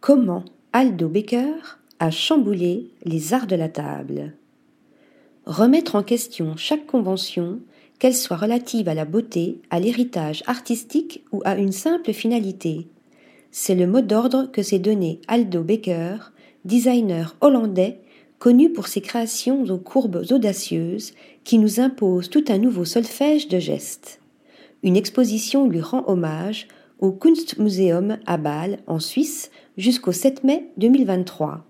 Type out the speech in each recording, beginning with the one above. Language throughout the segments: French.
Comment Aldo Becker a chamboulé les arts de la table. Remettre en question chaque convention, qu'elle soit relative à la beauté, à l'héritage artistique ou à une simple finalité. C'est le mot d'ordre que s'est donné Aldo Becker, designer hollandais connu pour ses créations aux courbes audacieuses qui nous imposent tout un nouveau solfège de gestes. Une exposition lui rend hommage au Kunstmuseum à Bâle, en Suisse, jusqu'au 7 mai 2023.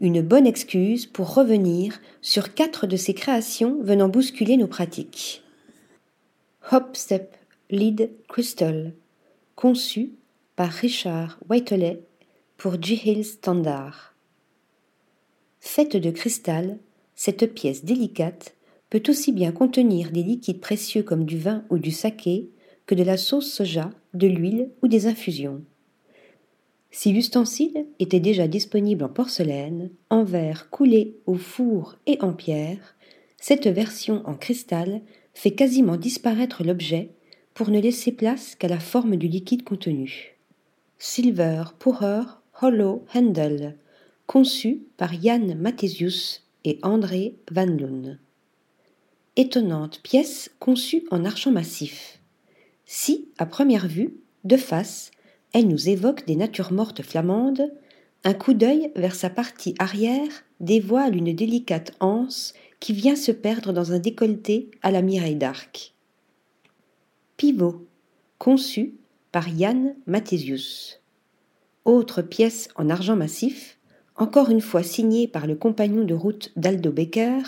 Une bonne excuse pour revenir sur quatre de ses créations venant bousculer nos pratiques. Hop Step Lead Crystal, conçu par Richard Whiteley pour G. Hill Standard. Faite de cristal, cette pièce délicate peut aussi bien contenir des liquides précieux comme du vin ou du saké que de la sauce soja, de l'huile ou des infusions. Si l'ustensile était déjà disponible en porcelaine, en verre coulé au four et en pierre, cette version en cristal fait quasiment disparaître l'objet pour ne laisser place qu'à la forme du liquide contenu. Silver Pourer Hollow Handle, conçu par Jan Mathesius et André Van Loon. Étonnante pièce conçue en argent massif. Si, à première vue, de face, elle nous évoque des natures mortes flamandes, un coup d'œil vers sa partie arrière dévoile une délicate anse qui vient se perdre dans un décolleté à la Mireille d'Arc. Pivot, conçu par Yann Mathesius. Autre pièce en argent massif, encore une fois signée par le compagnon de route d'Aldo Becker,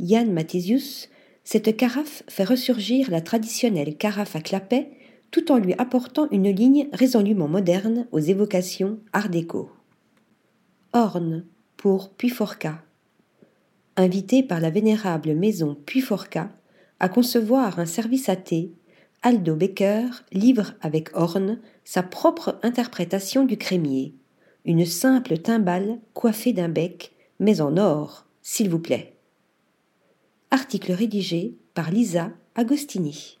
Yann Mathesius, cette carafe fait ressurgir la traditionnelle carafe à clapet tout en lui apportant une ligne résolument moderne aux évocations art déco. Orne pour Puyforca. Invité par la vénérable maison Puyforca à concevoir un service à thé, Aldo Becker livre avec Orne sa propre interprétation du crémier, une simple timbale coiffée d'un bec, mais en or, s'il vous plaît. Article rédigé par Lisa Agostini.